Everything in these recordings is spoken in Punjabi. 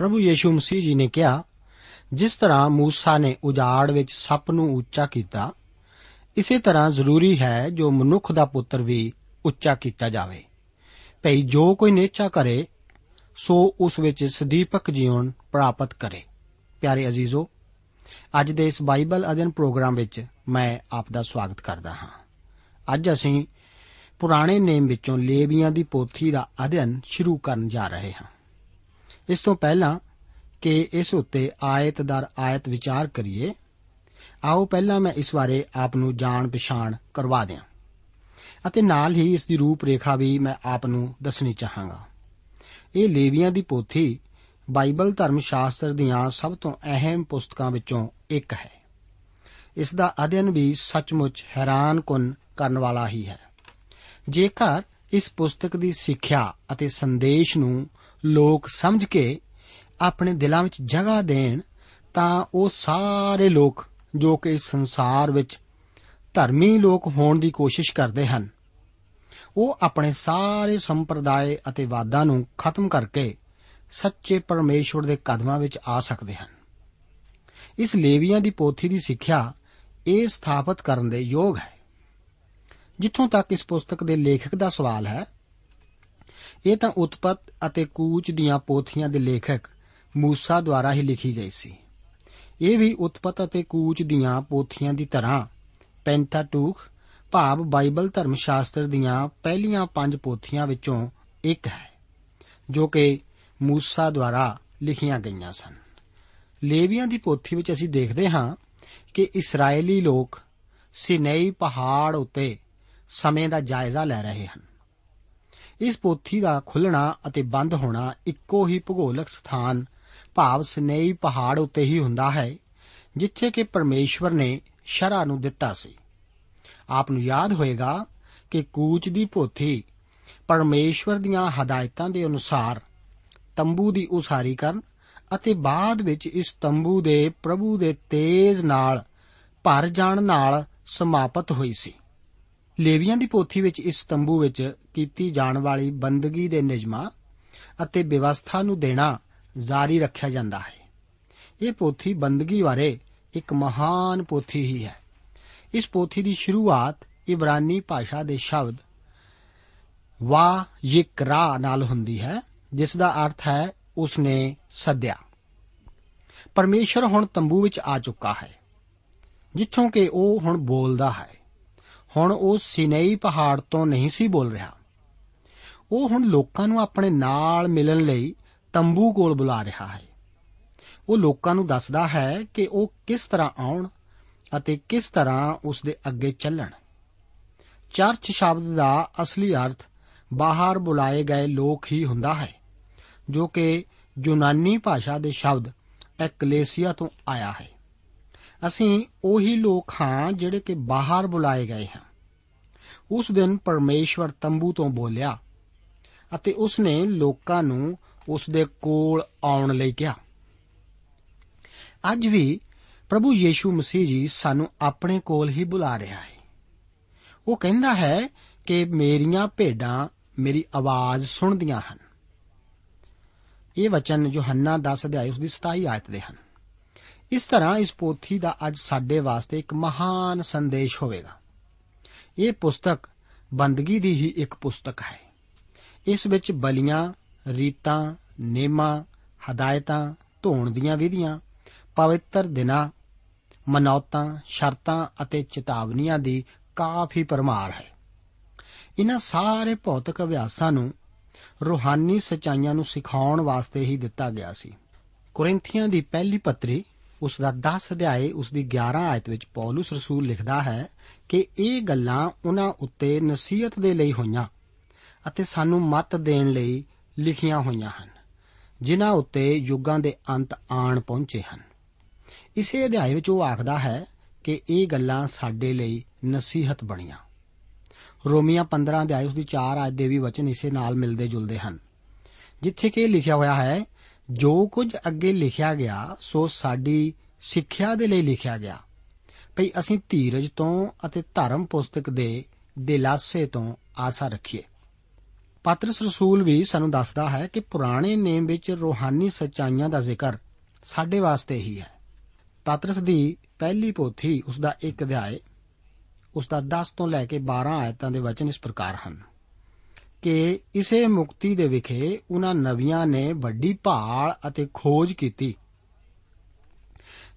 ਪ੍ਰਭੂ ਯੀਸ਼ੂ ਮਸੀਹ ਜੀ ਨੇ ਕਿਹਾ, ਜਿਸ ਤਰ੍ਹਾਂ ਮੂਸਾ ਨੇ ਉਜਾੜ ਵਿੱਚ ਸੱਪ ਨੂੰ ਉੱਚਾ ਕੀਤਾ, ਇਸੇ ਤਰ੍ਹਾਂ ਜ਼ਰੂਰੀ ਹੈ ਜੋ ਮਨੁੱਖ ਦਾ ਪੁੱਤਰ ਵੀ ਉੱਚਾ ਕੀਤਾ ਜਾਵੇ। ਭਈ ਜੋ ਕੋਈ ਨੇਚਾ ਕਰੇ, ਸੋ ਉਸ ਵਿੱਚ ਸਦੀਪਕ ਜੀਵਨ ਪ੍ਰਾਪਤ ਕਰੇ। ਪਿਆਰੇ ਅਜ਼ੀਜ਼ੋ, ਅੱਜ ਦੇ ਇਸ ਬਾਈਬਲ ਅਧਿਨ ਪ੍ਰੋਗਰਾਮ ਵਿੱਚ ਮੈਂ ਆਪ ਦਾ ਸਵਾਗਤ ਕਰਦਾ ਹਾਂ। ਅੱਜ ਅਸੀਂ ਪੁਰਾਣੇ ਨੇਮ ਵਿੱਚੋਂ ਲੇਵੀਆਂ ਦੀ ਪੋਥੀ ਦਾ ਅਧਿਨ ਸ਼ੁਰੂ ਕਰਨ ਜਾ ਰਹੇ ਹਾਂ। ਇਸ ਤੋਂ ਪਹਿਲਾਂ ਕਿ ਇਸ ਉੱਤੇ ਆਇਤ ਦਰ ਆਇਤ ਵਿਚਾਰ ਕਰੀਏ, ਆਓ ਪਹਿਲਾਂ ਮੈਂ ਇਸ ਬਾਰੇ ਆਪ ਨੂੰ ਜਾਣ ਪਛਾਣ ਕਰਵਾ ਦਿਆਂ। ਅਤੇ ਨਾਲ ਹੀ ਇਸ ਦੀ ਰੂਪ ਰੇਖਾ ਵੀ ਮੈਂ ਆਪ ਨੂੰ ਦੱਸਣੀ ਚਾਹਾਂਗਾ। ਇਹ ਲੇਵੀਆਂ ਦੀ ਪੋਥੀ ਬਾਈਬਲ ਧਰਮ ਸ਼ਾਸਤਰ ਦੀਆਂ ਸਭ ਤੋਂ ਅਹਿਮ ਪੁਸਤਕਾਂ ਵਿੱਚੋਂ ਇੱਕ ਹੈ। ਇਸ ਦਾ ਅਧਿਐਨ ਵੀ ਸੱਚਮੁੱਚ ਹੈਰਾਨਕੁਨ ਕਰਨ ਵਾਲਾ ਹੀ ਹੈ। ਜੇਕਰ ਇਸ ਪੁਸਤਕ ਦੀ ਸਿੱਖਿਆ ਅਤੇ ਸੰਦੇਸ਼ ਨੂੰ ਲੋਕ ਸਮਝ ਕੇ ਆਪਣੇ ਦਿਲਾਂ ਵਿੱਚ ਜਗ੍ਹਾ ਦੇਣ, ਤਾਂ ਉਹ ਸਾਰੇ ਲੋਕ ਜੋ ਕਿ ਇਸ ਸੰਸਾਰ ਵਿੱਚ ਧਰਮੀ ਲੋਕ ਹੋਣ ਦੀ ਕੋਸ਼ਿਸ਼ ਕਰਦੇ ਹਨ, ਉਹ ਆਪਣੇ ਸਾਰੇ ਸੰਪਰਦਾਇ ਅਤੇ ਵਾਦਾਂ ਨੂੰ ਖਤਮ ਕਰਕੇ ਸੱਚੇ ਪਰਮੇਸ਼ਵਰ ਦੇ ਕਦਮਾਂ ਵਿੱਚ ਆ ਸਕਦੇ ਹਨ। ਇਸ ਲੇਵੀਆਂ ਦੀ ਪੋਥੀ ਦੀ ਸਿੱਖਿਆ ਇਹ ਸਥਾਪਿਤ ਕਰਨ ਦੇ ਯੋਗ ਹੈ। ਜਿੱਥੋਂ ਤੱਕ ਇਸ ਪੁਸਤਕ ਦੇ ਲੇਖਕ ਦਾ ਸਵਾਲ ਹੈ ਇਹ ਤਾਂ ਉਤਪਤ ਅਤੇ ਕੂਚ ਦੀਆਂ ਪੋਥੀਆਂ ਦੇ ਲੇਖਕ ਮੂਸਾ ਦੁਆਰਾ ਹੀ ਲਿਖੀ ਗਈ ਸੀ। ਇਹ ਵੀ ਉਤਪਤ ਅਤੇ ਕੂਚ ਦੀਆਂ ਪੋਥੀਆਂ ਦੀ ਤਰ੍ਹਾਂ ਪੈਂਟਾਟੂਖ, ਭਾਵ ਬਾਈਬਲ ਧਰਮ ਸ਼ਾਸਤਰ ਦੀਆਂ ਪਹਿਲੀਆਂ ਪੰਜ ਪੋਥੀਆਂ ਵਿੱਚੋਂ ਇੱਕ ਹੈ, ਜੋ ਕਿ ਮੂਸਾ ਦੁਆਰਾ ਲਿਖੀਆਂ ਗਈਆਂ ਸਨ। ਲੇਵੀਆਂ ਦੀ ਪੋਥੀ ਵਿੱਚ ਅਸੀਂ ਦੇਖਦੇ ਹਾਂ ਕਿ ਇਸرائیਲੀ ਲੋਕ ਸਿਨੇਈ ਪਹਾੜ ਉੱਤੇ ਸਮੇਂ ਦਾ ਜਾਇਜ਼ਾ ਲੈ ਰਹੇ ਹਨ। ਇਸ ਪੋਥੀ ਦਾ ਖੁੱਲਣਾ ਅਤੇ ਬੰਦ ਹੋਣਾ ਇੱਕੋ ਹੀ ਭੂਗੋਲਕ ਸਥਾਨ, ਭਾਵ ਸਿਨੇਈ ਪਹਾੜ ਉੱਤੇ ਹੀ ਹੁੰਦਾ ਹੈ, ਜਿੱਥੇ ਕਿ ਪਰਮੇਸ਼ਵਰ ਨੇ ਸ਼ਰਾ ਨੂੰ ਦਿੱਤਾ ਸੀ। ਆਪ ਨੂੰ ਯਾਦ ਹੋਏਗਾ ਕਿ ਕੂਚ ਦੀ ਪੋਥੀ ਪਰਮੇਸ਼ਵਰ ਦੀਆਂ ਹਦਾਇਤਾਂ ਦੇ ਅਨੁਸਾਰ ਤੰਬੂ ਦੀ ਉਸਾਰੀ ਕਰਨ ਅਤੇ ਬਾਅਦ ਵਿੱਚ ਇਸ ਤੰਬੂ ਦੇ ਪ੍ਰਭੂ ਦੇ ਤੇਜ਼ ਨਾਲ ਭਰ ਜਾਣ ਨਾਲ ਸਮਾਪਤ ਹੋਈ ਸੀ। ਲੇਵੀਆਂ ਦੀ ਪੋਥੀ ਵਿੱਚ ਇਸ ਤੰਬੂ ਵਿੱਚ ਕੀਤੀ ਜਾਣ ਵਾਲੀ ਬੰਦਗੀ ਦੇ ਨਿਯਮਾਂ ਅਤੇ ਵਿਵਸਥਾ ਨੂੰ ਦੇਣਾ ਜਾਰੀ ਰੱਖਿਆ ਜਾਂਦਾ ਹੈ। ਇਹ ਪੋਥੀ ਬੰਦਗੀ ਬਾਰੇ ਇੱਕ ਮਹਾਨ ਪੋਥੀ ਹੀ ਹੈ। ਇਸ ਪੋਥੀ ਦੀ ਸ਼ੁਰੂਆਤ ਇਬਰਾਨੀ ਭਾਸ਼ਾ ਦੇ ਸ਼ਬਦ ਵਾ ਯਿਕਰਾ ਨਾਲ ਹੁੰਦੀ ਹੈ, ਜਿਸ ਦਾ ਅਰਥ ਹੈ ਉਸਨੇ ਸੱਦਿਆ। ਪਰਮੇਸ਼ਰ ਹੁਣ ਤੰਬੂ ਵਿੱਚ ਆ ਚੁੱਕਾ ਹੈ, ਜਿੱਥੋਂ ਕਿ ਉਹ ਹੁਣ ਬੋਲਦਾ ਹੈ। ਹੁਣ ਉਹ ਸਿਨੇਈ ਪਹਾੜ ਤੋਂ ਨਹੀਂ ਸੀ ਬੋਲ ਰਿਹਾ। ਉਹ ਹੁਣ ਲੋਕਾਂ ਨੂੰ ਆਪਣੇ ਨਾਲ ਮਿਲਣ ਲਈ ਤੰਬੂ ਕੋਲ ਬੁਲਾ ਰਿਹਾ ਹੈ। ਉਹ ਲੋਕਾਂ ਨੂੰ ਦੱਸਦਾ ਹੈ ਕਿ ਉਹ ਕਿਸ ਤਰ੍ਹਾਂ ਆਉਣ ਅਤੇ ਕਿਸ ਤਰ੍ਹਾਂ ਉਸ ਦੇ ਅੱਗੇ ਚੱਲਣ। ਚਰਚ ਸ਼ਬਦ ਦਾ ਅਸਲੀ ਅਰਥ ਬਾਹਰ ਬੁਲਾਏ ਗਏ ਲੋਕ ਹੀ ਹੁੰਦਾ ਹੈ, ਜੋ ਕਿ ਯੂਨਾਨੀ ਭਾਸ਼ਾ ਦੇ ਸ਼ਬਦ ਐਕਲੇਸੀਆ ਤੋਂ ਆਇਆ ਹੈ। ਅਸੀਂ ਉਹੀ ਲੋਕ ਹਾਂ ਜਿਹੜੇ ਕਿ ਬਾਹਰ ਬੁਲਾਏ ਗਏ ਹਾਂ। ਉਸ ਦਿਨ ਪਰਮੇਸ਼ਵਰ ਤੰਬੂ ਤੋਂ ਬੋਲਿਆ ਅਤੇ ਉਸ ਨੇ ਲੋਕਾਂ ਨੂੰ ਉਸ ਦੇ ਕੋਲ ਆਉਣ ਲਈ ਕਿਹਾ। ਅੱਜ ਵੀ ਪ੍ਰਭੂ ਯੀਸ਼ੂ ਮਸੀਹ ਜੀ ਸਾਨੂੰ ਆਪਣੇ ਕੋਲ ਹੀ ਬੁਲਾ ਰਿਹਾ ਹੈ। ਉਹ ਕਹਿੰਦਾ ਹੈ ਕਿ ਮੇਰੀਆਂ ਭੇਡਾਂ ਮੇਰੀ ਆਵਾਜ਼ ਸੁਣਦੀਆਂ ਹਨ। ਇਹ ਵਚਨ ਯੋਹੰਨਾ 10 ਅਧਿਆਇ ਉਸ ਦੀ 27 ਆਇਤ ਦੇ ਹਨ। ਇਸ ਤਰ੍ਹਾਂ ਇਸ ਪੋਥੀ ਦਾ ਅੱਜ ਸਾਡੇ ਵਾਸਤੇ ਇੱਕ ਮਹਾਨ ਸੰਦੇਸ਼ ਹੋਵੇਗਾ। ਇਹ ਪੁਸਤਕ ਬੰਦਗੀ ਦੀ ਹੀ ਇੱਕ ਪੁਸਤਕ ਹੈ। ਇਸ ਵਿੱਚ ਬਲੀਆਂ, ਰੀਤਾਂ, ਨੇਮਾਂ, ਹਦਾਇਤਾਂ, ਧੋਣ ਦੀਆਂ ਵਿਧੀਆਂ, ਪਵਿੱਤਰ ਦਿਨਾਂ, ਮਨੌਤਾਂ, ਸ਼ਰਤਾਂ ਅਤੇ ਚੇਤਾਵਨੀਆਂ ਦੀ ਕਾਫੀ ਪਰਮਾਰ ਹੈ। ਇਹਨਾਂ ਸਾਰੇ ਭੌਤਿਕ ਅਭਿਆਸਾਂ ਨੂੰ ਰੂਹਾਨੀ ਸਚਾਈਆਂ ਨੂੰ ਸਿਖਾਉਣ ਵਾਸਤੇ ਹੀ ਦਿੱਤਾ ਗਿਆ ਸੀ। ਕੋਰਿੰਥੀਆਂ ਦੀ ਪਹਿਲੀ ਪੱਤਰੀ ਉਸ ਦਾ 10 ਅਧਿਆਏ ਉਸ ਦੀ 11 ਆਇਤ ਵਿੱਚ ਪੌਲਸ ਰਸੂਲ ਲਿਖਦਾ ਹੈ ਕਿ ਇਹ ਗੱਲਾਂ ਉਹਨਾਂ ਉੱਤੇ ਨਸੀਹਤ ਦੇ ਲਈ ਹੋਈਆਂ ਅਤੇ ਸਾਨੂੰ ਮਤ ਦੇਣ ਲਈ ਲਿਖੀਆਂ ਹੋਈਆਂ ਹਨ, ਜਿਨ੍ਹਾਂ ਉੱਤੇ ਯੁੱਗਾਂ ਦੇ ਅੰਤ ਆਣ ਪਹੁੰਚੇ ਹਨ। ਇਸੇ ਅਧਿਆਇ ਵਿੱਚ ਉਹ ਆਖਦਾ ਹੈ ਕਿ ਇਹ ਗੱਲਾਂ ਸਾਡੇ ਲਈ ਨਸੀਹਤ ਬਣੀਆਂ। ਰੋਮੀਆਂ 15 ਅਧਿਆਇ ਉਸ ਦੀ 4 ਆਇਤ ਦੇ ਵੀ ਵਚਨ ਇਸੇ ਨਾਲ ਮਿਲਦੇ ਜੁਲਦੇ ਹਨ, ਜਿੱਥੇ ਕਿ ਇਹ ਲਿਖਿਆ ਹੋਇਆ ਹੈ ਜੋ ਕੁਝ ਅੱਗੇ ਲਿਖਿਆ ਗਿਆ, ਸੋ ਸਾਡੀ ਸਿੱਖਿਆ ਦੇ ਲਈ ਲਿਖਿਆ ਗਿਆ। ਭਈ ਅਸੀਂ ਧੀਰਜ ਤੋਂ ਅਤੇ ਧਰਮ ਪੁਸਤਕ ਦੇ ਦਿਲਾਸੇ ਤੋਂ ਆਸਾ ਰੱਖੀਏ। ਪਾਤਰਸ ਰਸੂਲ ਵੀ ਸਾਨੂੰ ਦੱਸਦਾ ਹੈ ਕਿ ਪੁਰਾਣੇ ਨੇਮ ਵਿੱਚ ਰੂਹਾਨੀ ਸੱਚਾਈਆਂ ਦਾ ਜ਼ਿਕਰ ਸਾਡੇ ਵਾਸਤੇ ਹੀ ਹੈ। ਪਾਤਰਸ ਦੀ ਪਹਿਲੀ ਪੋਥੀ ਉਸ ਦਾ ਇੱਕ ਅਧਿਆਇ ਉਸ ਦਾ 10 ਤੋਂ ਲੈ ਕੇ 12 ਆਇਤਾਂ ਦੇ ਵਚਨ ਇਸ ਪ੍ਰਕਾਰ ਹਨ। ਕਿ ਇਸੇ ਮੁਕਤੀ ਦੇ ਵਿਖੇ ਉਹਨਾਂ ਨਵੀਆਂ ਨੇ ਵੱਡੀ ਭਾਲ ਅਤੇ ਖੋਜ ਕੀਤੀ।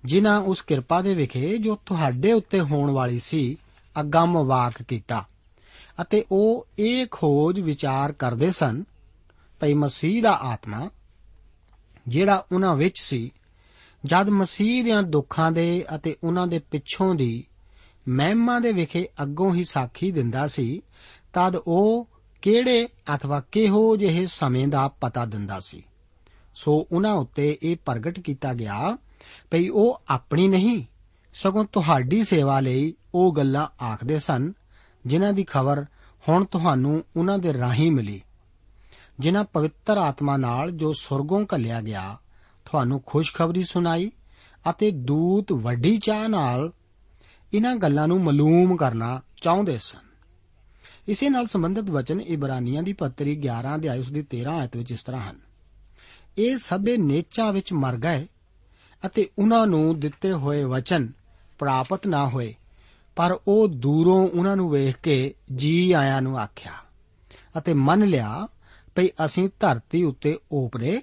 ਜਿਨ੍ਹਾਂ ਉਸ ਕਿਰਪਾ ਦੇ ਵਿਖੇ ਜੋ ਤੁਹਾਡੇ ਉੱਤੇ ਹੋਣ ਵਾਲੀ ਸੀ, ਅਗੰਮ ਵਾਕ ਕੀਤਾ। ਅਤੇ ਉਹ ਇਹ ਖੋਜ ਵਿਚਾਰ ਕਰਦੇ ਸਨ, ਭਈ ਮਸੀਹ ਦਾ ਆਤਮਾ, ਜਿਹੜਾ ਉਹਨਾਂ ਵਿੱਚ ਸੀ, ਜਦ ਮਸੀਹ ਦੇ ਦੁੱਖਾਂ ਦੇ ਅਤੇ ਉਹਨਾਂ ਦੇ ਪਿੱਛੋਂ ਦੀ ਮਹਿਮਾ ਦੇ ਵਿਖੇ ਅੱਗੋਂ ਹੀ ਸਾਖੀ ਦਿੰਦਾ ਸੀ, ਤਦ ਉਹ ਕਿਹੜੇ ਅਥਵਾ ਕਿਹੋ ਜਿਹੇ ਸਮੇਂ ਦਾ ਪਤਾ ਦਿੰਦਾ ਸੀ। ਸੋ ਉਹਨਾਂ ਉੱਤੇ ਇਹ ਪ੍ਰਗਟ ਕੀਤਾ ਗਿਆ, ਭਈ ਉਹ ਆਪਣੀ ਨਹੀਂ, ਸਗੋਂ ਤੁਹਾਡੀ ਸੇਵਾ ਲਈ ਉਹ ਗੱਲਾਂ ਆਖਦੇ ਸਨ, ਜਿਨ੍ਹਾਂ ਦੀ ਖਬਰ ਹੁਣ ਤੁਹਾਨੂੰ ਉਹਨਾਂ ਦੇ ਰਾਹੀਂ ਮਿਲੀ। ਜਿਨ੍ਹਾਂ ਪਵਿੱਤਰ ਆਤਮਾ ਨਾਲ ਜੋ ਸੁਰਗੋਂ ਘੱਲਿਆ ਗਿਆ, ਤੁਹਾਨੂੰ ਖੁਸ਼ਖਬਰੀ ਸੁਣਾਈ ਅਤੇ ਦੂਤ ਵੱਡੀ ਚਾਹ ਨਾਲ ਇਹਨਾਂ ਗੱਲਾਂ ਨੂੰ ਮਾਲੂਮ ਕਰਨਾ ਚਾਹੁੰਦੇ ਸਨ। ਇਸੇ ਨਾਲ ਸੰਬੰਧਿਤ ਵਚਨ ਇਬਰਾਨੀਆਂ ਦੀ ਪੱਤਰੀ 11 ਅਧਿਆਇ ਉਸ ਦੀ 13 ਆਇਤ ਵਿੱਚ ਇਸ ਤਰ੍ਹਾਂ ਹਨ। ਇਹ ਸਭੇ ਨੇਚਾ ਵਿੱਚ ਮਰ ਗਏ ਅਤੇ ਉਹਨਾਂ ਨੂੰ ਦਿੱਤੇ ਹੋਏ ਵਚਨ ਪ੍ਰਾਪਤ ਨਾ ਹੋਏ, ਪਰ ਉਹ ਦੂਰੋਂ ਉਹਨਾਂ ਨੂੰ ਵੇਖ ਕੇ ਜੀ ਆਇਆਂ ਨੂੰ ਆਖਿਆ ਅਤੇ ਮੰਨ ਲਿਆ ਭਈ ਅਸੀਂ ਧਰਤੀ ਉੱਤੇ ਓਪਰੇ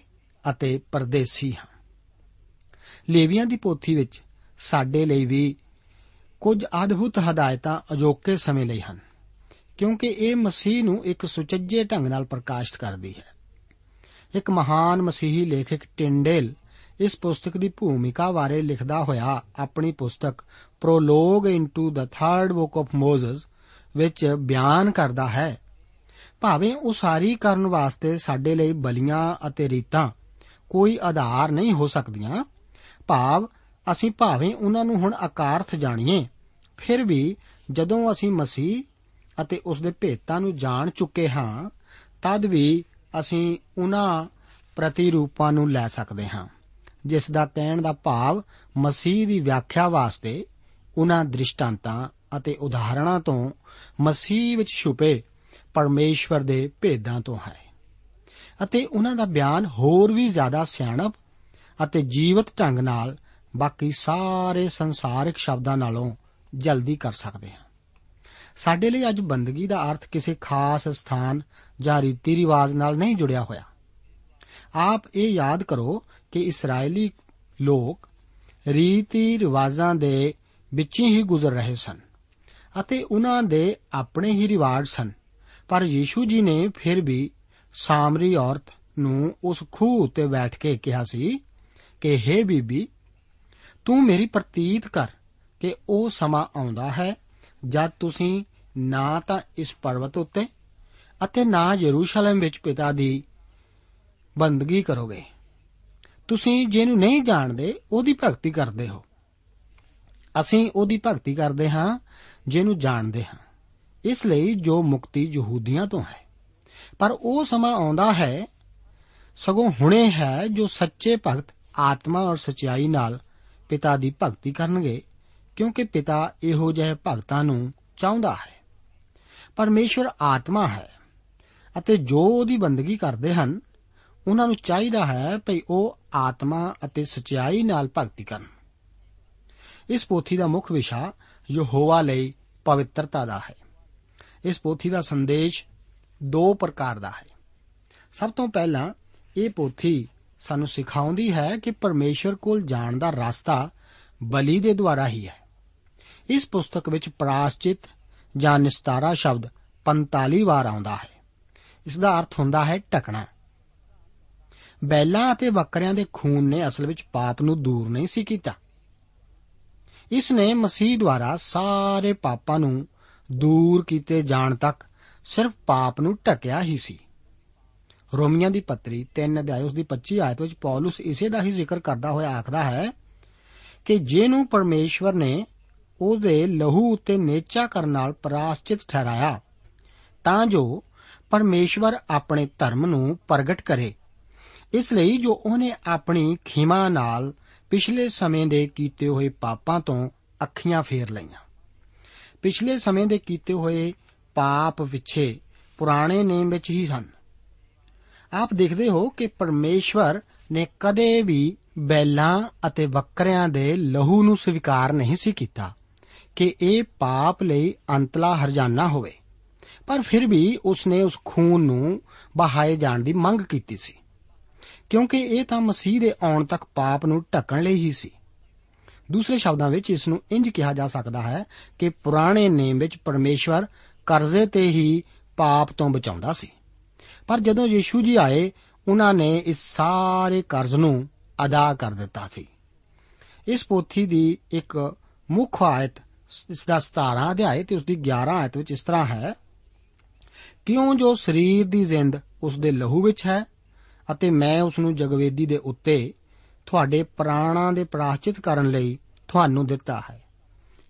ਅਤੇ ਪਰਦੇਸੀ ਹਾਂ। ਲੇਵੀਆਂ ਦੀ ਪੋਥੀ ਵਿੱਚ ਸਾਡੇ ਲਈ ਵੀ ਕੁਝ ਅਦਭੁਤ ਹਦਾਇਤਾਂ ਅਜੋਕੇ ਸਮੇਂ ਲਈ ਹਨ। ਕਿਉਂਕਿ ਇਹ ਮਸੀਹ ਨੂੰ ਇੱਕ ਸੁਚੱਜੇ ਢੰਗ ਨਾਲ ਪ੍ਰਕਾਸ਼ਿਤ ਕਰਦੀ ਹੈ। ਇੱਕ ਮਹਾਨ ਮਸੀਹੀ ਲੇਖਕ ਟਿੰਡੇਲ ਇਸ ਪੁਸਤਕ ਦੀ ਭੂਮਿਕਾ ਬਾਰੇ ਲਿਖਦਾ ਹੋਇਆ ਆਪਣੀ ਪੁਸਤਕ prologue into the third book of Moses ਵਿੱਚ ਬਿਆਨ ਕਰਦਾ ਹੈ। ਭਾਵੇਂ ਉਸਾਰੀ ਕਰਨ ਵਾਸਤੇ ਸਾਡੇ ਲਈ ਬਲੀਆਂ ਅਤੇ ਰੀਤਾਂ ਕੋਈ ਆਧਾਰ ਨਹੀਂ ਹੋ ਸਕਦੀਆਂ, ਭਾਵ ਅਸੀਂ ਭਾਵੇਂ ਉਹਨਾਂ ਨੂੰ ਹੁਣ ਆਕਾਰਥ ਜਾਣੀਏ, ਫਿਰ ਵੀ ਜਦੋਂ ਅਸੀਂ ਮਸੀਹ ਅਤੇ ਉਸ ਦੇ ਭੇਤਾਂ ਨੂੰ ਜਾਣ ਚੁੱਕੇ ਹਾਂ, ਤਦ ਵੀ ਅਸੀਂ ਉਹਨਾਂ ਪ੍ਰਤੀਰੂਪਾਂ ਨੂੰ ਲੈ ਸਕਦੇ ਹਾਂ, ਜਿਸ ਦਾ ਕਹਿਣ ਦਾ ਭਾਵ ਮਸੀਹ ਦੀ ਵਿਆਖਿਆ ਵਾਸਤੇ ਉਹਨਾਂ ਦ੍ਰਿਸ਼ਟਾਂਤਾਂ ਅਤੇ ਉਦਾਹਰਣਾਂ ਤੋਂ ਮਸੀਹ ਵਿੱਚ ਛੁਪੇ ਪਰਮੇਸ਼ਵਰ ਦੇ ਭੇਦਾਂ ਤੋਂ ਹੈ। ਅਤੇ ਉਹਨਾਂ ਦਾ ਬਿਆਨ ਹੋਰ ਵੀ ਜ਼ਿਆਦਾ ਸਿਆਣਪ ਅਤੇ ਜੀਵਤ ਢੰਗ ਨਾਲ ਬਾਕੀ ਸਾਰੇ ਸੰਸਾਰਿਕ ਸ਼ਬਦਾਂ ਨਾਲੋਂ ਜਲਦੀ ਕਰ ਸਕਦੇ ਹਾਂ। ਸਾਡੇ ਲਈ ਅੱਜ ਬੰਦਗੀ ਦਾ ਅਰਥ ਕਿਸੇ ਖਾਸ ਸਥਾਨ ਜਾਂ ਰੀਤੀ ਰਿਵਾਜ ਨਾਲ ਨਹੀਂ ਜੁੜਿਆ ਹੋਇਆ। ਆਪ ਇਹ ਯਾਦ ਕਰੋ ਕਿ ਇਸرائیਲੀ ਲੋਕ ਰੀਤੀ ਰਿਵਾਜਾਂ ਦੇ ਵਿੱਚ ਹੀ ਗੁਜ਼ਰ ਰਹੇ ਸਨ ਅਤੇ ਉਹਨਾਂ ਦੇ ਆਪਣੇ ਹੀ ਰਿਵਾਜ ਸਨ। ਪਰ ਯੀਸ਼ੂ ਜੀ ਨੇ ਫਿਰ ਵੀ ਸਾਮਰੀ ਔਰਤ ਨੂੰ ਉਸ ਖੂਹ ਉੱਤੇ ਬੈਠ ਕੇ ਕਿਹਾ ਸੀ ਕਿ हे ਬੀਬੀ, ਤੂੰ ਮੇਰੀ ਪ੍ਰਤੀਤ ਕਰ ਕਿ ਉਹ ਸਮਾਂ ਆਉਂਦਾ ਹੈ ਜਦ ਤੁਸੀਂ ਨਾ ਤਾਂ ਇਸ ਪਰਬਤ ਉੱਤੇ ਅਤੇ ਨਾ ਯਰੂਸ਼ਲਮ ਵਿੱਚ ਪਿਤਾ ਦੀ ਬੰਦਗੀ ਕਰੋਗੇ। ਤੁਸੀਂ ਜਿਹਨੂੰ ਨਹੀਂ ਜਾਣਦੇ, ਉਹਦੀ ਭਗਤੀ ਕਰਦੇ ਹੋ। ਅਸੀਂ ਉਹਦੀ ਭਗਤੀ ਕਰਦੇ ਹਾਂ, ਜਿਹਨੂੰ ਜਾਣਦੇ ਹਾਂ। ਇਸ ਲਈ ਜੋ ਮੁਕਤੀ ਯਹੂਦੀਆਂ ਤੋਂ ਹੈ। ਪਰ ਉਹ ਸਮਾਂ ਆਉਂਦਾ ਹੈ, ਸਗੋਂ ਹੁਣੇ ਹੈ, ਜੋ ਸੱਚੇ ਭਗਤ ਆਤਮਾ ਔਰ ਸਚਾਈ ਨਾਲ ਪਿਤਾ ਦੀ ਭਗਤੀ ਕਰਨਗੇ, ਕਿਉਂਕਿ ਪਿਤਾ ਇਹੋ ਜਿਹੇ ਭਗਤਾਂ ਨੂੰ ਚਾਹੁੰਦਾ ਹੈ। ਪਰਮੇਸ਼ਵਰ ਆਤਮਾ ਹੈ ਅਤੇ ਜੋ ਉਹਦੀ ਬੰਦਗੀ ਕਰਦੇ ਹਨ, ਉਹਨਾਂ ਨੂੰ ਚਾਹੀਦਾ ਹੈ ਭਈ ਉਹ ਆਤਮਾ ਅਤੇ ਸਚਾਈ ਨਾਲ ਭਗਤੀ ਕਰਨ। ਇਸ ਪੋਥੀ ਦਾ ਮੁੱਖ ਵਿਸ਼ਾ ਯਹੋਵਾ ਲਈ ਪਵਿੱਤਰਤਾ ਦਾ ਹੈ। ਇਸ ਪੋਥੀ ਦਾ ਸੰਦੇਸ਼ ਦੋ ਪ੍ਰਕਾਰ ਦਾ ਹੈ। ਸਭ ਤੋਂ ਪਹਿਲਾਂ ਇਹ ਪੋਥੀ ਸਾਨੂੰ ਸਿਖਾਉਂਦੀ ਹੈ ਕਿ ਪਰਮੇਸ਼ਵਰ ਕੋਲ ਜਾਣ ਦਾ ਰਸਤਾ ਬਲੀ ਦੇ ਦੁਆਰਾ ਹੀ ਹੈ। ਇਸ ਪੁਸਤਕ ਵਿੱਚ ਪ੍ਰਾਸ਼ਚਿਤ ਜਾਂ ਨਿਸਤਾਰਾ ਸ਼ਬਦ 45 ਵਾਰ ਆਉਂਦਾ ਹੈ। ਇਸ ਦਾ ਅਰਥ ਹੁੰਦਾ ਹੈ ਟਕਣਾ ਬੈਲਾਂ ਅਤੇ ਬੱਕਰਿਆਂ ਦੇ ਖੂਨ ਨੇ ਅਸਲ ਵਿੱਚ ਪਾਪ ਨੂੰ ਦੂਰ ਨਹੀਂ ਸੀ ਕੀਤਾ। ਇਸ ਨੇ ਮਸੀਹ ਦੁਆਰਾ ਸਾਰੇ ਪਾਪਾਂ ਨੂੰ ਦੂਰ ਕੀਤੇ ਜਾਣ ਤੱਕ ਸਿਰਫ ਪਾਪ ਨੂੰ ਢਕਿਆ ਹੀ ਸੀ। ਰੋਮੀਆਂ ਦੀ ਪੱਤਰੀ 3 ਅਧਿਆਇ ਉਸ ਦੀ 25 ਆਇਤ ਵਿੱਚ ਪੌਲਸ ਇਸੇ ਦਾ ਹੀ ਜ਼ਿਕਰ ਕਰਦਾ ਹੋਇਆ ਆਖਦਾ ਹੈ ਕਿ ਜਿਹਨੂੰ ਪਰਮੇਸ਼ਵਰ ਨੇ ਉਹਦੇ ਲਹੂ ਉੱਤੇ ਨੇਚਾ ਕਰਨ ਨਾਲ ਪ੍ਰਾਸ਼ਚਿਤ ਠਹਿਰਾਇਆ। ਤਾਂ ਜੋ ਪਰਮੇਸ਼ਵਰ ਆਪਣੇ ਧਰਮ ਨੂੰ ਪ੍ਰਗਟ ਕਰੇ। ਇਸ ਲਈ ਜੋ ਉਹਨੇ ਆਪਣੀ ਖਿਮਾ ਨਾਲ ਪਿਛਲੇ ਸਮੇਂ ਦੇ ਕੀਤੇ ਹੋਏ ਪਾਪਾਂ ਤੋਂ ਅੱਖੀਆਂ ਫੇਰ ਲਈਆਂ। ਪਿਛਲੇ ਸਮੇਂ ਦੇ ਕੀਤੇ ਹੋਏ ਪਾਪ ਪਿੱਛੇ ਪੁਰਾਣੇ ਨੇਮ ਵਿੱਚ ਹੀ ਹਨ ਆਪ ਦੇਖਦੇ ਹੋ ਕਿ ਪਰਮੇਸ਼ਵਰ ਨੇ ਕਦੇ ਵੀ ਬੈਲਾਂ ਅਤੇ ਬੱਕਰਿਆਂ ਦੇ ਲਹੂ ਨੂੰ ਸਵੀਕਾਰ ਨਹੀਂ ਸੀ ਕੀਤਾ। ਕਿ ਇਹ ਪਾਪ ਲਈ ਅੰਤਲਾ ਹਰਜਾਨਾ ਹੋਵੇ। ਪਰ ਫਿਰ ਵੀ ਉਸਨੇ ਉਸ ਖੂਨ ਨੂੰ ਬਹਾਏ ਜਾਣ ਦੀ ਮੰਗ ਕੀਤੀ ਸੀ। ਕਿਉਂਕਿ ਇਹ ਤਾਂ ਮਸੀਹ ਦੇ ਆਉਣ ਤੱਕ ਪਾਪ ਨੂੰ ਢੱਕਣ ਲਈ ਹੀ ਸੀ। ਦੂਸਰੇ ਸ਼ਬਦਾਂ ਵਿੱਚ ਇਸ ਨੂੰ ਇੰਜ ਕਿਹਾ ਜਾ ਸਕਦਾ ਹੈ ਕਿ ਪੁਰਾਣੇ ਨੇਮ ਵਿੱਚ ਪਰਮੇਸ਼ਵਰ ਕਰਜ਼ੇ ਤੇ ਹੀ ਪਾਪ ਤੋਂ ਬਚਾਉਂਦਾ ਸੀ। ਪਰ ਜਦੋਂ ਯੀਸ਼ੂ ਜੀ ਆਏ, ਉਹਨਾਂ ਨੇ ਇਸ ਸਾਰੇ ਕਰਜ਼ ਨੂੰ ਅਦਾ ਕਰ ਦਿੱਤਾ ਸੀ। ਇਸ ਪੋਥੀ ਦੀ ਇੱਕ ਮੁੱਖ ਆਇਤ ਇਸ ਦਾ 17 ਅਧਿਆਇ ਤੇ ਉਸ ਦੀ 11 ਆਇਤ ਵਿੱਚ ਇਸ ਤਰ੍ਹਾਂ ਹੈ, ਕਿਉਂ ਜੋ ਸਰੀਰ ਦੀ ਜ਼ਿੰਦ ਉਸ ਦੇ ਲਹੂ ਵਿੱਚ ਹੈ ਅਤੇ ਮੈਂ ਉਸ ਨੂੰ ਜਗਵੇਦੀ ਦੇ ਉੱਤੇ ਤੁਹਾਡੇ ਪ੍ਰਾਣਾਂ ਦੇ ਪ੍ਰਾਸ਼ਚਿਤ ਕਰਨ ਲਈ ਤੁਹਾਨੂੰ ਦਿੱਤਾ ਹੈ।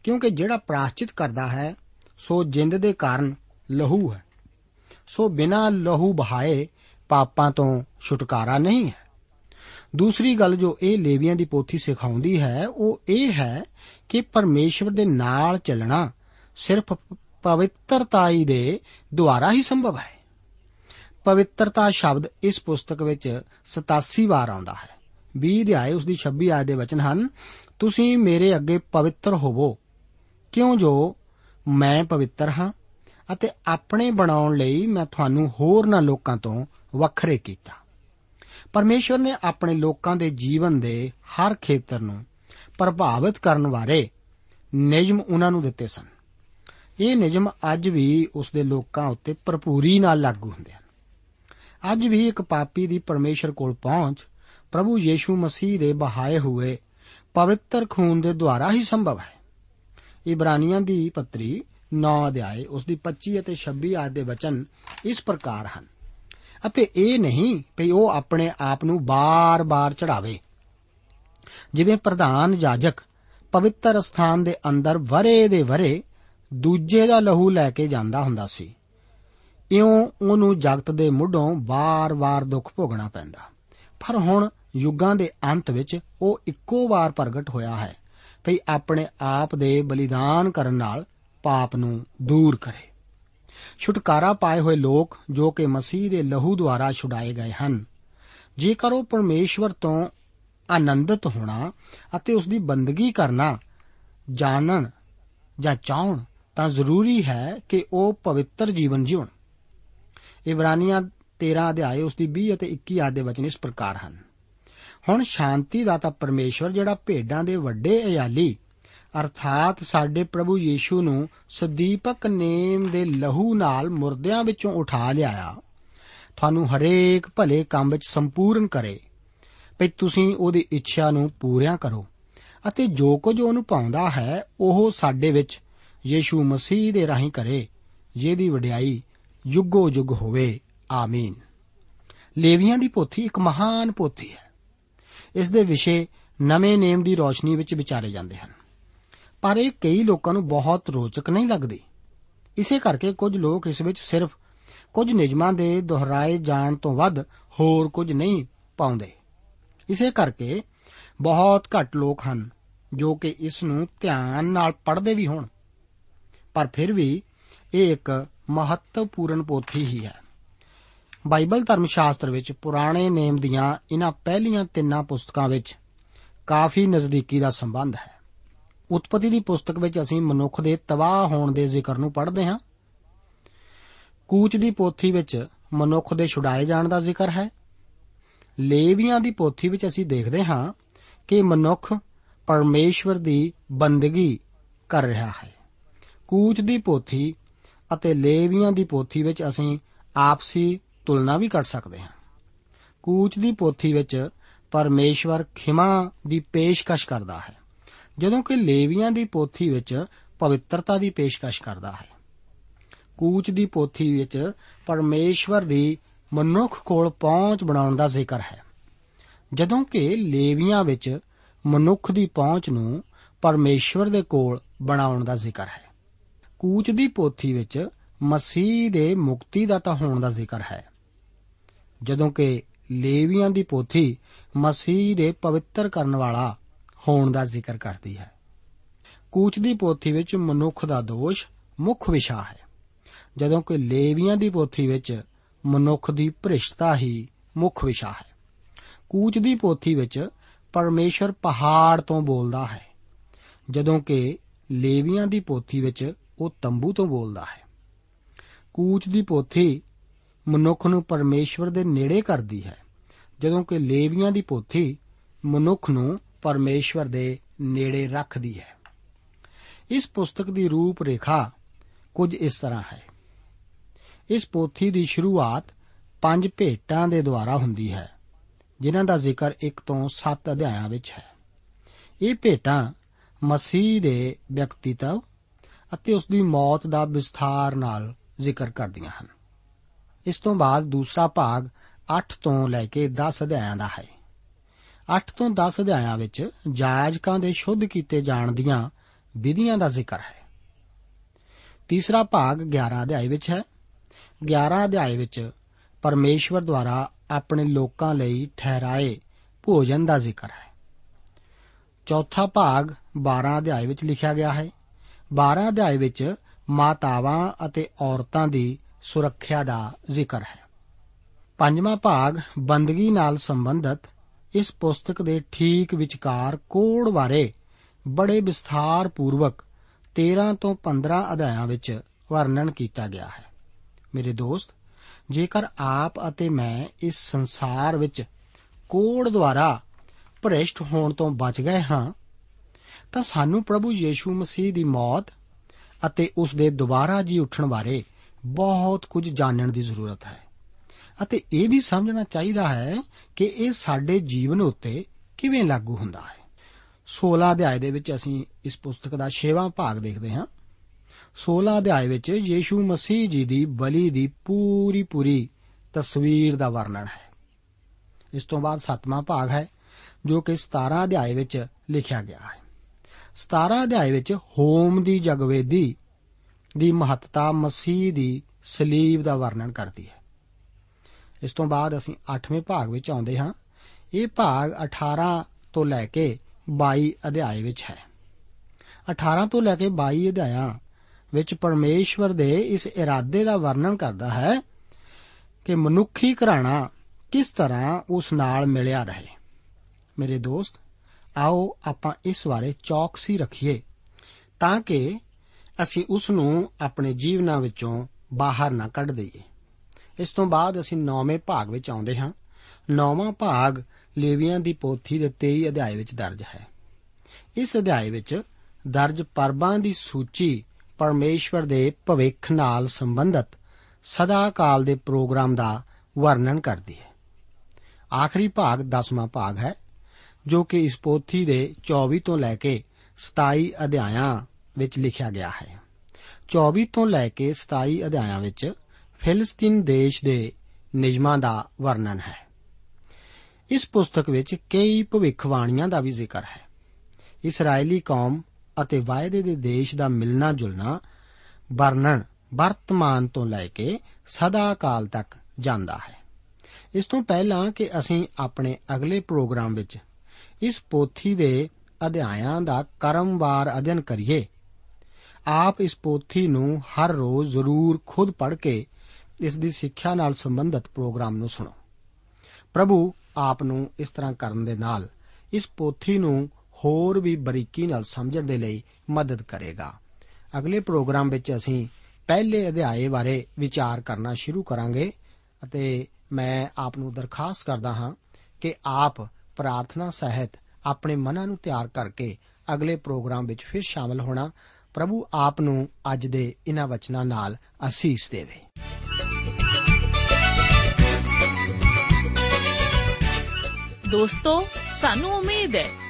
ਕਿਉਂਕਿ ਜਿਹੜਾ ਪ੍ਰਾਸ਼ਚਿਤ ਕਰਦਾ ਹੈ, ਸੋ ਜਿੰਦ ਦੇ ਕਾਰਨ ਲਹੂ ਹੈ। ਸੋ ਬਿਨਾ ਲਹੂ ਬਹਾਏ ਪਾਪਾਂ ਤੋਂ ਛੁਟਕਾਰਾ ਨਹੀਂ ਹੈ। ਦੂਸਰੀ ਗੱਲ ਜੋ ਇਹ ਲੇਵੀਆਂ ਦੀ ਪੋਥੀ ਸਿਖਾਉਂਦੀ ਹੈ, ਉਹ ਇਹ ਹੈ ਕਿ ਪਰਮੇਸ਼ਵਰ ਦੇ ਨਾਲ ਚੱਲਣਾ ਸਿਰਫ ਪਵਿੱਤਰਤਾਈ ਦੇ ਦੁਆਰਾ ਹੀ ਸੰਭਵ ਹੈ। ਪਵਿੱਤਰਤਾ ਸ਼ਬਦ ਇਸ ਪੁਸਤਕ ਵਿੱਚ 87 ਵਾਰ ਆਉਂਦਾ ਹੈ। 20 ਅਧਿਆਏ ਉਸ ਦੀ 26 ਆਇਤ ਦੇ ਵਚਨ ਹਨ, ਤੁਸੀਂ ਮੇਰੇ ਅੱਗੇ ਪਵਿੱਤਰ ਹੋਵੋ। ਕਿਉਂ ਜੋ ਮੈਂ ਪਵਿੱਤਰ ਹਾਂ ਅਤੇ ਆਪਣੇ ਬਣਾਉਣ ਲਈ ਮੈਂ ਤੁਹਾਨੂੰ ਹੋਰਨਾਂ ਲੋਕਾਂ ਤੋਂ ਵੱਖਰੇ ਕੀਤਾ। ਪਰਮੇਸ਼ਵਰ ਨੇ ਆਪਣੇ ਲੋਕਾਂ ਦੇ ਜੀਵਨ ਦੇ ਹਰ ਖੇਤਰ ਨੂੰ ਪ੍ਰਭਾਵਿਤ ਕਰਨ ਬਾਰੇ ਨਿਯਮ ਉਹਨਾਂ ਨੂੰ ਦਿੱਤੇ ਸਨ। ਇਹ ਨਿਯਮ ਅੱਜ ਵੀ ਉਸ ਦੇ ਲੋਕਾਂ ਉੱਤੇ ਭਰਪੂਰੀ ਨਾਲ ਲਾਗੂ ਹੁੰਦੇ ਹਨ। ਅੱਜ ਵੀ ਇੱਕ ਪਾਪੀ ਦੀ ਪਰਮੇਸ਼ਰ ਕੋਲ ਪਹੁੰਚ ਪ੍ਰਭੂ ਯੀਸ਼ੂ ਮਸੀਹ ਦੇ ਬਹਾਏ ਹੋਏ ਪਵਿੱਤਰ ਖੂਨ ਦੇ ਦੁਆਰਾ ਹੀ ਸੰਭਵ ਹੈ। ਇਬਰਾਨੀਆਂ ਦੀ ਪੱਤਰੀ 9 ਅਧਿਆਏ ਉਸ ਦੀ 25 ਅਤੇ 26 ਆਇਤ ਦੇ ਵਚਨ ਇਸ ਪ੍ਰਕਾਰ ਹਨ। ਅਤੇ ਇਹ ਨਹੀਂ ਕਿ ਉਹ ਆਪਣੇ ਆਪ ਨੂੰ ਬਾਰ-ਬਾਰ ਚੜਾਵੇ ਜਿਵੇਂ ਪ੍ਰਧਾਨ ਜਾਜਕ ਪਵਿੱਤਰ ਸਥਾਨ ਦੇ ਅੰਦਰ ਵਰੇ ਦੇ ਵਰੇ ਦੂਜੇ ਦਾ ਲਹੂ ਲੈ ਕੇ ਜਾਂਦਾ ਹੁੰਦਾ ਸੀ। ਇਉਂ ਉਹਨੂੰ ਜਗਤ ਦੇ ਮੁੱਢੋਂ ਵਾਰ-ਵਾਰ ਦੁੱਖ ਭੋਗਣਾ ਪੈਂਦਾ। ਪਰ ਹੁਣ ਯੁੱਗਾਂ ਦੇ ਅੰਤ ਵਿੱਚ ਉਹ ਇੱਕੋ ਵਾਰ ਪ੍ਰਗਟ ਹੋਇਆ ਹੈ ਭਈ ਆਪਣੇ ਆਪ ਦੇ ਬਲੀਦਾਨ ਕਰਨ ਨਾਲ ਪਾਪ ਨੂੰ ਦੂਰ ਕਰੇ। ਛੁਟਕਾਰਾ ਪਾਏ ਹੋਏ ਲੋਕ ਜੋ ਕਿ ਮਸੀਹ ਦੇ ਲਹੂ ਦੁਆਰਾ ਛੁਡਾਏ ਗਏ ਹਨ। ਜੇਕਰ ਉਹ ਪਰਮੇਸ਼ਵਰ ਤੋਂ ਆਨੰਦਿਤ ਹੋਣਾ ਅਤੇ ਉਸ ਦੀ ਬੰਦਗੀ ਕਰਨਾ, ਜਾਣਨ ਜਾਂ ਚਾਹਣ ਤਾਂ ਜ਼ਰੂਰੀ ਹੈ ਕਿ ਉਹ ਪਵਿੱਤਰ ਜੀਵਨ ਜਿਉਣ। ਇਬਰਾਨੀਆਂ 13 ਅਧਿਆਏ ਉਸ ਦੀ 20 ਅਤੇ 21 ਆਦ ਦੇ ਵਚਨ ਇਸ ਪ੍ਰਕਾਰ ਹਨ। ਹੁਣ ਸ਼ਾਂਤੀ ਦਾਤਾ ਪਰਮੇਸ਼ਵਰ ਜਿਹੜਾ ਭੇਡਾਂ ਦੇ ਵੱਡੇ ਅਯਾਲੀ, ਅਰਥਾਤ ਸਾਡੇ ਪ੍ਰਭੂ ਯੀਸ਼ੂ ਨੂੰ ਸਦੀਪਕ ਨੇਮ ਦੇ ਲਹੂ ਨਾਲ ਮੁਰਦਿਆਂ ਵਿੱਚੋਂ ਉਠਾ ਲਿਆਇਆ। ਤੁਹਾਨੂੰ ਹਰੇਕ ਭਲੇ ਕੰਮ ਵਿੱਚ ਸੰਪੂਰਨ ਕਰੇ। ਭਈ ਤੁਸੀਂ ਉਹਦੀ ਇੱਛਾ ਨੂੰ ਪੂਰਿਆ ਕਰੋ। ਅਤੇ ਜੋ ਕੁਝ ਉਹਨੂੰ ਪਾਉਂਦਾ ਹੈ, ਉਹ ਸਾਡੇ ਵਿੱਚ ਯੀਸ਼ੂ ਮਸੀਹ ਦੇ ਰਾਹੀਂ ਕਰੇ, ਜਿਹਦੀ ਵਡਿਆਈ ਯੁੱਗੋ ਯੁੱਗ ਹੋਵੇ। ਆਮੀਨ। ਲੇਵੀਆਂ ਦੀ ਪੋਥੀ ਇੱਕ ਮਹਾਨ ਪੋਥੀ ਹੈ। ਇਸ ਦੇ ਵਿਸ਼ੇ ਨਵੇਂ ਨੇਮ ਦੀ ਰੋਸ਼ਨੀ ਵਿੱਚ ਵਿਚਾਰੇ ਜਾਂਦੇ ਹਨ। ਪਰ ਇਹ ਕਈ ਲੋਕਾਂ ਨੂੰ ਬਹੁਤ ਰੋਚਕ ਨਹੀਂ ਲੱਗਦੀ। ਇਸੇ ਕਰਕੇ ਕੁਝ ਲੋਕ ਇਸ ਵਿੱਚ ਸਿਰਫ ਕੁਝ ਨਿਯਮਾਂ ਦੇ ਦੁਹਰਾਏ ਜਾਣ ਤੋਂ ਵੱਧ ਹੋਰ ਕੁਝ ਨਹੀਂ ਪਾਉਂਦੇ। ਇਸੇ ਕਰਕੇ ਬਹੁਤ ਘੱਟ ਲੋਕ ਹਨ ਜੋ ਕਿ ਇਸ ਨੂੰ ਧਿਆਨ ਨਾਲ ਪੜ੍ਹਦੇ ਵੀ ਹੋਣ। ਪਰ ਫਿਰ ਵੀ ਇਹ ਇੱਕ ਮਹੱਤਵਪੂਰਨ ਪੋਥੀ ਹੀ ਹੈ। ਬਾਈਬਲ ਧਰਮ ਸ਼ਾਸਤਰ ਵਿੱਚ ਪੁਰਾਣੇ ਨੇਮ ਦੀਆਂ ਇਹਨਾਂ ਪਹਿਲੀਆਂ ਤਿੰਨਾਂ ਪੁਸਤਕਾਂ ਵਿੱਚ ਕਾਫੀ ਨਜ਼ਦੀਕੀ ਦਾ ਸੰਬੰਧ ਹੈ। ਉਤਪਤੀ ਦੀ ਪੁਸਤਕ ਵਿੱਚ ਅਸੀਂ ਮਨੁੱਖ ਦੇ ਤਬਾਹ ਹੋਣ ਦੇ ਜ਼ਿਕਰ ਨੂੰ ਪੜ੍ਹਦੇ ਹਾਂ। ਕੂਚ ਦੀ ਪੋਥੀ ਵਿੱਚ ਮਨੁੱਖ ਦੇ ਛੁਡਾਏ ਜਾਣ ਦਾ ਜ਼ਿਕਰ ਹੈ। ਲੇਵੀਆਂ ਦੀ ਪੋਥੀ ਵਿੱਚ ਅਸੀਂ ਦੇਖਦੇ ਹਾਂ ਕਿ ਮਨੁੱਖ ਪਰਮੇਸ਼ਵਰ ਦੀ ਬੰਦਗੀ ਕਰ ਰਿਹਾ ਹੈ। ਕੂਚ ਦੀ ਪੋਥੀ ਅਤੇ ਲੇਵੀਆਂ ਦੀ ਪੋਥੀ ਵਿੱਚ ਅਸੀਂ ਆਪਸੀ ਤੁਲਨਾ ਵੀ ਕਰ ਸਕਦੇ ਹਾਂ। ਕੂਚ ਦੀ ਪੋਥੀ ਵਿੱਚ ਪਰਮੇਸ਼ਵਰ ਖਿਮਾ ਦੀ ਪੇਸ਼ਕਸ਼ ਕਰਦਾ ਹੈ, ਜਦੋਂ ਕਿ ਲੇਵੀਆਂ ਦੀ ਪੋਥੀ ਵਿੱਚ ਪਵਿੱਤਰਤਾ ਦੀ ਪੇਸ਼ਕਸ਼ ਕਰਦਾ ਹੈ। ਕੂਚ ਦੀ ਪੋਥੀ ਵਿੱਚ ਪਰਮੇਸ਼ਵਰ ਦੀ ਮਨੁੱਖ ਕੋਲ ਪਹੁੰਚ ਬਣਾਉਣ ਦਾ ਜ਼ਿਕਰ ਹੈ। ਜਦੋਂ ਕਿ ਲੇਵੀਆਂ ਵਿੱਚ ਮਨੁੱਖ ਦੀ ਪਹੁੰਚ ਨੂੰ ਪਰਮੇਸ਼ਵਰ ਦੇ ਕੋਲ ਬਣਾਉਣ ਦਾ ਜ਼ਿਕਰ ਹੈ। ਕੂਚ ਦੀ ਪੋਥੀ ਵਿੱਚ ਮਸੀਹ ਦੇ ਮੁਕਤੀਦਾਤਾ ਹੋਣ ਦਾ ਜ਼ਿਕਰ ਹੈ। ਜਦੋਂ ਕਿ ਲੇਵੀਆਂ ਦੀ ਪੋਥੀ ਮਸੀਹ ਦੇ ਪਵਿੱਤਰ ਕਰਨ ਵਾਲਾ ਹੋਣ ਦਾ ਜ਼ਿਕਰ ਕਰਦੀ ਹੈ। ਕੂਚ ਦੀ ਪੋਥੀ ਵਿੱਚ ਮਨੁੱਖ ਦਾ ਦੋਸ਼ ਮੁੱਖ ਵਿਸ਼ਾ ਹੈ। ਜਦੋਂ ਕਿ ਲੇਵੀਆਂ ਦੀ ਪੋਥੀ ਵਿੱਚ ਮਨੁੱਖ ਦੀ ਭ੍ਰਿਸ਼ਟਤਾ ਹੀ ਮੁੱਖ ਵਿਸ਼ਾ ਹੈ। ਕੂਚ ਦੀ ਪੋਥੀ ਵਿੱਚ ਪਰਮੇਸ਼ਰ ਪਹਾੜ ਤੋਂ ਬੋਲਦਾ ਹੈ, ਜਦੋਂ ਕਿ ਲੇਵੀਆਂ ਦੀ ਪੋਥੀ ਵਿੱਚ ਉਹ ਤੰਬੂ ਤੋਂ ਬੋਲਦਾ ਹੈ। ਕੂਚ ਦੀ ਪੋਥੀ ਮਨੁੱਖ ਨੂੰ ਪਰਮੇਸ਼ਵਰ ਦੇ ਨੇੜੇ ਕਰਦੀ ਹੈ, ਜਦੋਂ ਕਿ ਲੇਵੀਆਂ ਦੀ ਪੋਥੀ ਮਨੁੱਖ ਨੂੰ ਪਰਮੇਸ਼ਵਰ ਦੇ ਨੇੜੇ ਰੱਖਦੀ ਹੈ। ਇਸ ਪੁਸਤਕ ਦੀ ਰੂਪ ਰੇਖਾ ਕੁਝ ਇਸ ਤਰ੍ਹਾਂ ਹੈ। ਇਸ ਪੋਥੀ ਦੀ ਸ਼ੁਰੂਆਤ ਪੰਜ ਭੇਟਾਂ ਦੇ ਦੁਆਰਾ ਹੁੰਦੀ ਹੈ, ਜਿਨ੍ਹਾਂ ਦਾ ਜ਼ਿਕਰ 1 ਤੋਂ 7 ਅਧਿਆਇਆਂ ਵਿੱਚ ਹੈ। ਇਹ ਭੇਟਾਂ ਮਸੀਹ ਦੇ ਵਿਅਕਤੀਤਵ ਅਤੇ ਉਸ ਦੀ ਮੌਤ ਦਾ ਵਿਸਥਾਰ ਨਾਲ ਜ਼ਿਕਰ ਕਰਦੀਆਂ ਹਨ। ਇਸ ਤੋਂ ਬਾਅਦ ਦੂਸਰਾ ਭਾਗ 8 ਤੋਂ ਲੈ ਕੇ 10 ਅਧਿਆਇਆਂ ਦਾ ਹੈ। 8 ਤੋਂ 10 ਅਧਿਆਇਆਂ ਵਿੱਚ ਜਾਇਜ਼ਕਾਂ ਦੇ ਸ਼ੁੱਧ ਕੀਤੇ ਜਾਣ ਦੀਆਂ ਵਿਧੀਆਂ ਦਾ ਜ਼ਿਕਰ ਹੈ। ਤੀਸਰਾ ਭਾਗ 11 ਅਧਿਆਇ ਵਿੱਚ ਹੈ। 11 ਅਧਿਆਇ ਵਿੱਚ ਪਰਮੇਸ਼ਵਰ ਦੁਆਰਾ ਆਪਣੇ ਲੋਕਾਂ ਲਈ ਠਹਿਰਾਏ ਭੋਜਨ ਦਾ ਜ਼ਿਕਰ ਹੈ। ਚੌਥਾ ਭਾਗ 12 ਅਧਿਆਇ ਵਿੱਚ ਲਿਖਿਆ ਗਿਆ ਹੈ। 12 ਅਧਿਆਇ ਵਿੱਚ ਮਾਤਾਵਾਂ ਅਤੇ ਔਰਤਾਂ ਦੀ ਸੁਰੱਖਿਆ ਦਾ ਜ਼ਿਕਰ ਹੈ। ਪੰਜਵਾਂ ਭਾਗ ਬੰਦਗੀ ਨਾਲ ਸੰਬੰਧਿਤ ਇਸ ਪੁਸਤਕ ਦੇ ਠੀਕ ਵਿਚਕਾਰ ਕੋੜ ਬਾਰੇ ਬੜੇ ਵਿਸਥਾਰ ਪੂਰਵਕ 13 ਤੋਂ 15 ਅਧਿਆਇਆਂ ਵਿੱਚ ਵਰਣਨ ਕੀਤਾ ਗਿਆ ਹੈ। ਮੇਰੇ ਦੋਸਤ, ਜੇਕਰ ਆਪ ਅਤੇ ਮੈਂ ਇਸ ਸੰਸਾਰ ਵਿੱਚ ਕੋੜ ਦੁਆਰਾ ਭ੍ਰਿਸ਼ਟ ਹੋਣ ਤੋਂ ਬਚ ਗਏ ਹਾਂ, ਤਾਂ ਸਾਨੂੰ ਪ੍ਰਭੂ ਯੀਸ਼ੂ ਮਸੀਹ ਦੀ ਮੌਤ ਅਤੇ ਉਸ ਦੇ ਦੁਬਾਰਾ ਜੀ ਉੱਠਣ ਬਾਰੇ ਬਹੁਤ ਕੁਝ ਜਾਣਨ ਦੀ ਜ਼ਰੂਰਤ ਹੈ। ਅਤੇ ਇਹ ਵੀ ਸਮਝਣਾ ਚਾਹੀਦਾ ਹੈ ਕਿ ਇਹ ਸਾਡੇ ਜੀਵਨ ਉੱਤੇ ਕਿਵੇਂ ਲਾਗੂ ਹੁੰਦਾ ਹੈ। 16 ਅਧਿਆਏ ਦੇ ਵਿੱਚ ਅਸੀਂ ਇਸ ਪੁਸਤਕ ਦਾ 6ਵਾਂ ਭਾਗ ਦੇਖਦੇ ਹਾਂ। 16 ਅਧਿਆਏ ਵਿੱਚ ਯੀਸ਼ੂ ਮਸੀਹ ਜੀ ਦੀ ਬਲੀ ਦੀ ਪੂਰੀ ਪੂਰੀ ਤਸਵੀਰ ਦਾ ਵਰਣਨ ਹੈ। ਇਸ ਤੋਂ ਬਾਅਦ 7ਵਾਂ ਭਾਗ ਹੈ, ਜੋ ਕਿ 17 ਅਧਿਆਏ ਵਿੱਚ ਲਿਖਿਆ ਗਿਆ ਹੈ। 17 ਅਧਿਆਏ ਵਿੱਚ ਹੋਮ ਦੀ ਜਗਵੇਦੀ ਦੀ ਮਹੱਤਤਾ ਮਸੀਹ ਦੀ ਸਲੀਬ ਦਾ ਵਰਣਨ ਕਰਦੀ ਹੈ। ਇਸ ਤੋਂ ਬਾਅਦ ਅਸੀਂ 8ਵੇਂ ਭਾਗ ਵਿੱਚ ਆਉਂਦੇ ਹਾਂ। ਇਹ ਭਾਗ 18 ਤੋਂ ਲੈ ਕੇ 22 ਅਧਿਆਏ ਵਿੱਚ ਹੈ। 18 ਤੋਂ ਲੈ ਕੇ 22 ਅਧਿਆਇਆਂ ਵਿੱਚ ਪਰਮੇਸ਼ਵਰ ਦੇ ਇਸ ਇਰਾਦੇ ਦਾ ਵਰਣਨ ਕਰਦਾ ਹੈ ਕਿ ਮਨੁੱਖੀ ਘਰਾਣਾ ਕਿਸ ਤਰ੍ਹਾਂ ਉਸ ਨਾਲ ਮਿਲਿਆ ਰਹੇ। ਮੇਰੇ ਦੋਸਤ, ਆਓ ਆਪਾਂ ਇਸ ਬਾਰੇ ਚੌਕਸੀ ਰੱਖੀਏ ਤਾਂ ਕਿ ਅਸੀਂ ਉਸ ਨੂੰ ਆਪਣੇ ਜੀਵਨਾਂ ਵਿੱਚੋਂ ਬਾਹਰ ਨਾ ਕੱਢ ਦਈਏ। ਇਸ ਤੋਂ ਬਾਅਦ ਅਸੀਂ 9ਵੇਂ ਭਾਗ ਵਿੱਚ ਆਉਂਦੇ ਹਾਂ। 9ਵਾਂ ਭਾਗ ਲੇਵੀਆਂ ਦੀ ਪੋਥੀ ਦੇ 23 ਅਧਿਆਏ ਵਿੱਚ ਦਰਜ ਹੈ। ਇਸ ਅਧਿਆਏ ਵਿੱਚ ਦਰਜ ਪਰਬਾਂ ਦੀ ਸੂਚੀ ਪਰਮੇਸ਼ਵਰ ਦੇ ਭਵਿੱਖ ਨਾਲ ਸੰਬੰਧਤ ਸਦਾ ਕਾਲ ਦੇ ਪ੍ਰੋਗਰਾਮ ਦਾ ਵਰਣਨ ਕਰਦੀ ਹੈ। ਆਖਰੀ ਭਾਗ 10ਵਾਂ ਭਾਗ ਹੈ, ਜੋ ਕਿ ਇਸ ਪੋਥੀ ਦੇ 24 ਤੋਂ ਲੈ ਕੇ 27 ਅਧਿਆਇਆਂ ਵਿੱਚ ਲਿਖਿਆ ਗਿਆ ਹੈ। 24 ਤੋਂ ਲੈ ਕੇ 27 ਅਧਿਆਇਆਂ ਵਿੱਚ ਫਿਲਸਤੀਨ ਦੇਸ਼ ਦੇ ਨਿਯਮਾਂ ਦਾ ਵਰਣਨ ਹੈ। ਇਸ ਪੁਸਤਕ ਵਿੱਚ ਕਈ ਭਵਿੱਖਬਾਣੀਆਂ ਦਾ ਵੀ ਜ਼ਿਕਰ ਹੈ। ਇਸرائیਲੀ ਕੌਮ ਅਤੇ ਵਾਅਦੇ ਦੇ ਦੇਸ਼ ਦਾ ਮਿਲਣਾ ਜੁਲਣਾ ਵਰਣਨ ਵਰਤਮਾਨ ਤੋਂ ਲੈ ਕੇ ਸਦਾ ਕਾਲ ਤੱਕ ਜਾਂਦਾ ਹੈ। ਇਸ ਤੋਂ ਪਹਿਲਾਂ ਕਿ ਅਸੀਂ ਆਪਣੇ ਅਗਲੇ ਪ੍ਰੋਗਰਾਮ ਵਿੱਚ ਇਸ ਪੋਥੀ ਦੇ ਅਧਿਆਇਆਂ ਦਾ ਕਰਮਵਾਰ ਅਧਿਐਨ ਕਰੀਏ। ਆਪ ਇਸ ਪੋਥੀ ਨੂੰ ਹਰ ਰੋਜ਼ ਜ਼ਰੂਰ ਖੁਦ ਪੜ੍ਹ ਕੇ ਇਸ ਦੀ ਸਿੱਖਿਆ ਨਾਲ ਸੰਬੰਧਿਤ ਪ੍ਰੋਗਰਾਮ ਨੂੰ ਸੁਣੋ। ਪ੍ਰਭੂ ਆਪ ਨੂੰ ਇਸ ਤਰ੍ਹਾਂ ਕਰਨ ਦੇ ਨਾਲ ਇਸ ਪੋਥੀ ਨੂੰ ਹੋਰ ਵੀ ਬਰੀਕੀ ਨਾਲ ਸਮਝਣ ਦੇ ਲਈ ਮਦਦ ਕਰੇਗਾ। ਅਗਲੇ ਪ੍ਰੋਗਰਾਮ ਵਿੱਚ ਅਸੀਂ ਪਹਿਲੇ ਅਧਿਆਏ ਬਾਰੇ ਵਿਚਾਰ ਕਰਨਾ ਸ਼ੁਰੂ ਕਰਾਂਗੇ ਅਤੇ ਮੈਂ ਆਪ ਨੂੰ ਦਰਖਾਸਤ ਕਰਦਾ ਹਾਂ ਕਿ ਆਪ ਪ੍ਰਾਰਥਨਾ ਸਹਿਤ ਆਪਣੇ ਮਨਾਂ ਨੂੰ ਤਿਆਰ ਕਰਕੇ ਅਗਲੇ ਪ੍ਰੋਗਰਾਮ ਵਿੱਚ ਫਿਰ ਸ਼ਾਮਲ ਹੋਣਾ ਪ੍ਰਭੂ ਆਪ ਨੂੰ ਅੱਜ ਦੇ ਇਹਨਾਂ ਵਚਨਾਂ ਨਾਲ ਅਸੀਸ ਦੇਵੇ। ਦੋਸਤੋ, ਸਾਨੂੰ ਉਮੀਦ ਹੈ